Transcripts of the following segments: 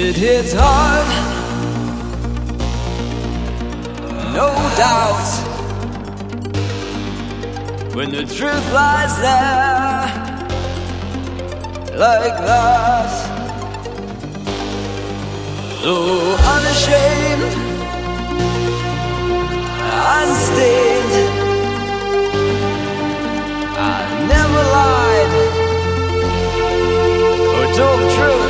It hits hard, no doubt. When the truth lies there, like that. Though unashamed, unstained, I never lied or told the truth.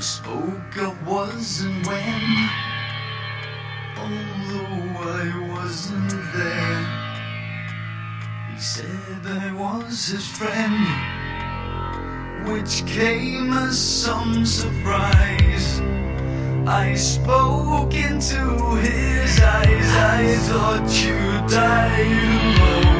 we spoke of was and when, although I wasn't there. He said I was his friend, which came as some surprise. I spoke into his eyes, I thought you'd die alone.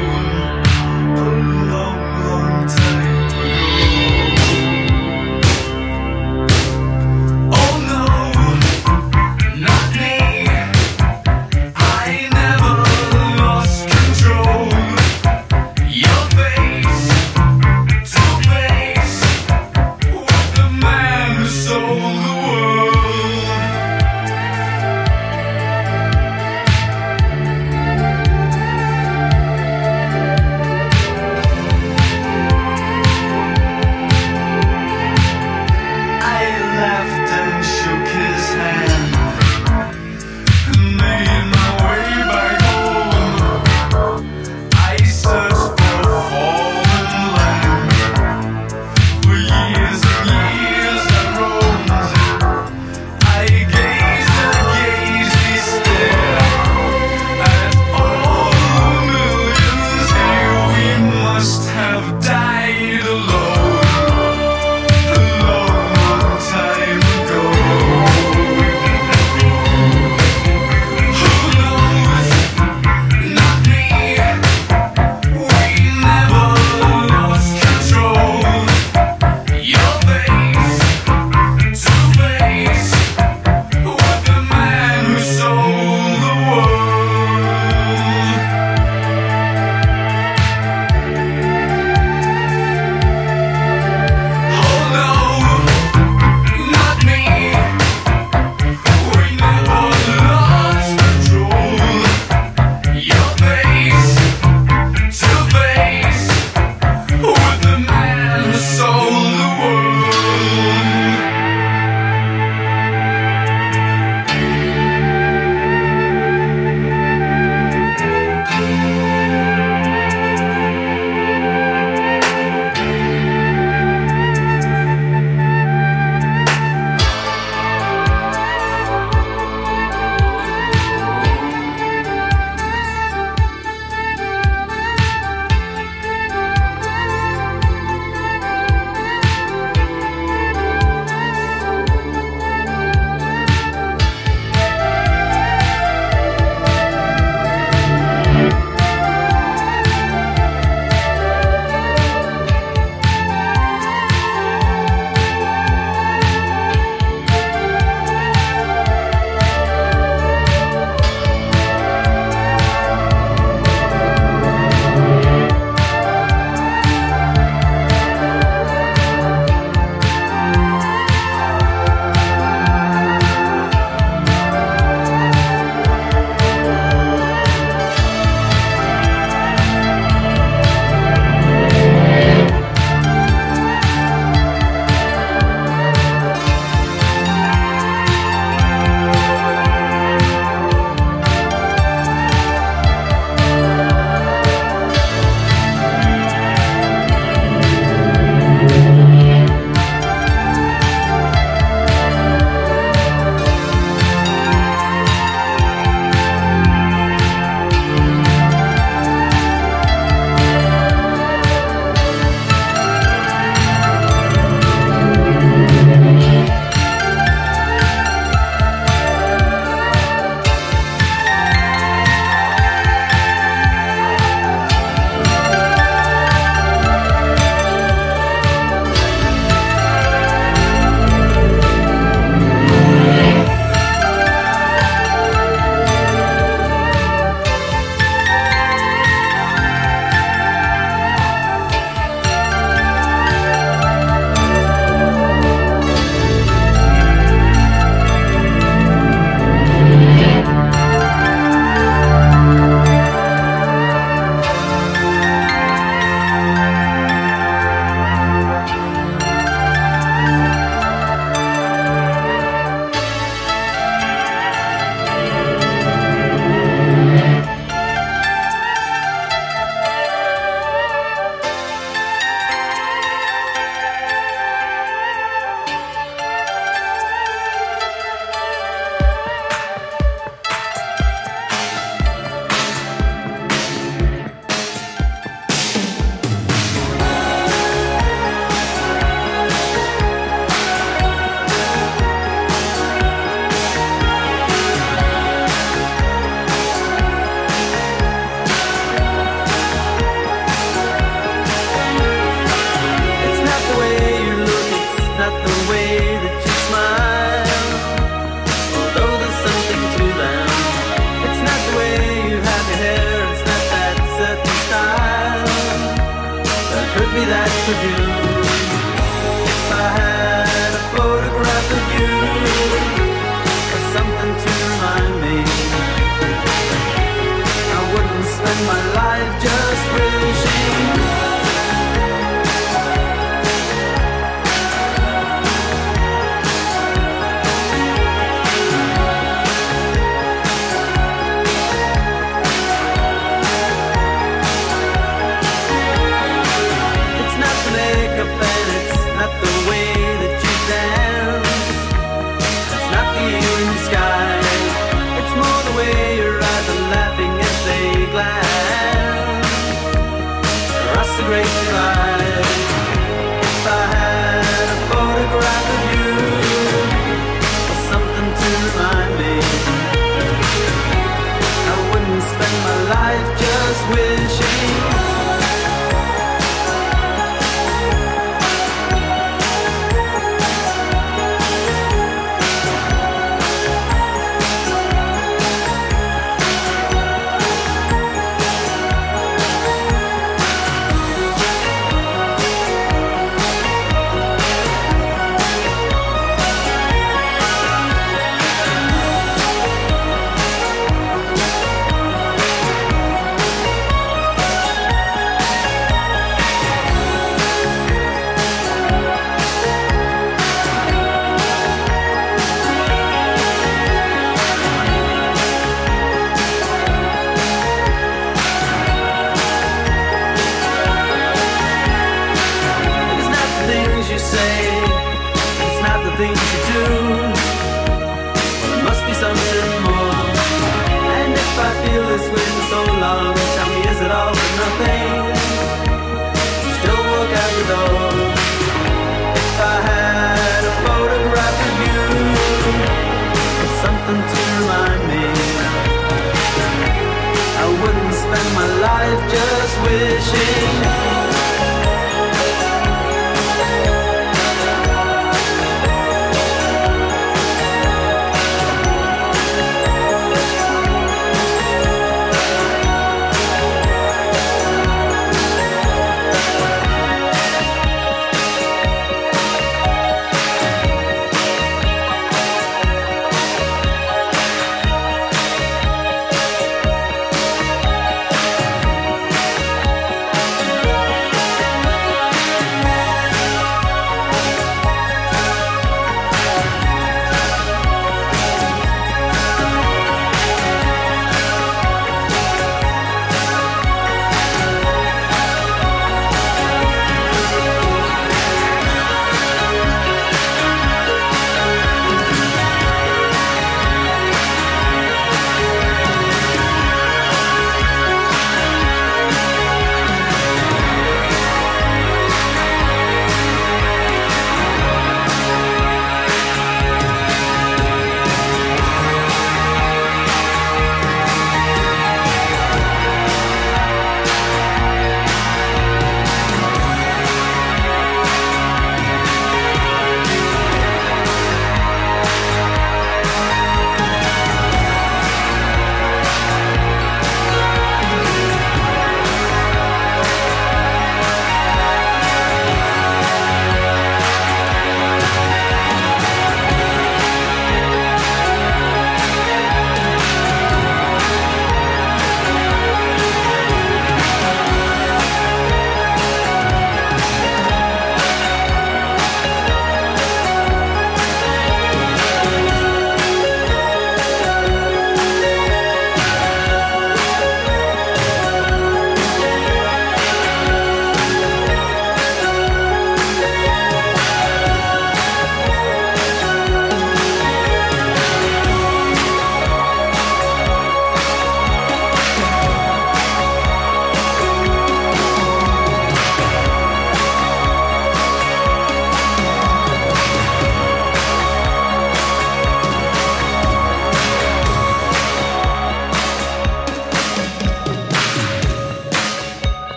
Wishing.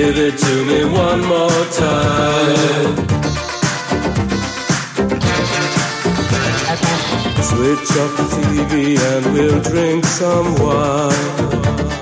Give it to me one more time. Switch off the TV and we'll drink some wine.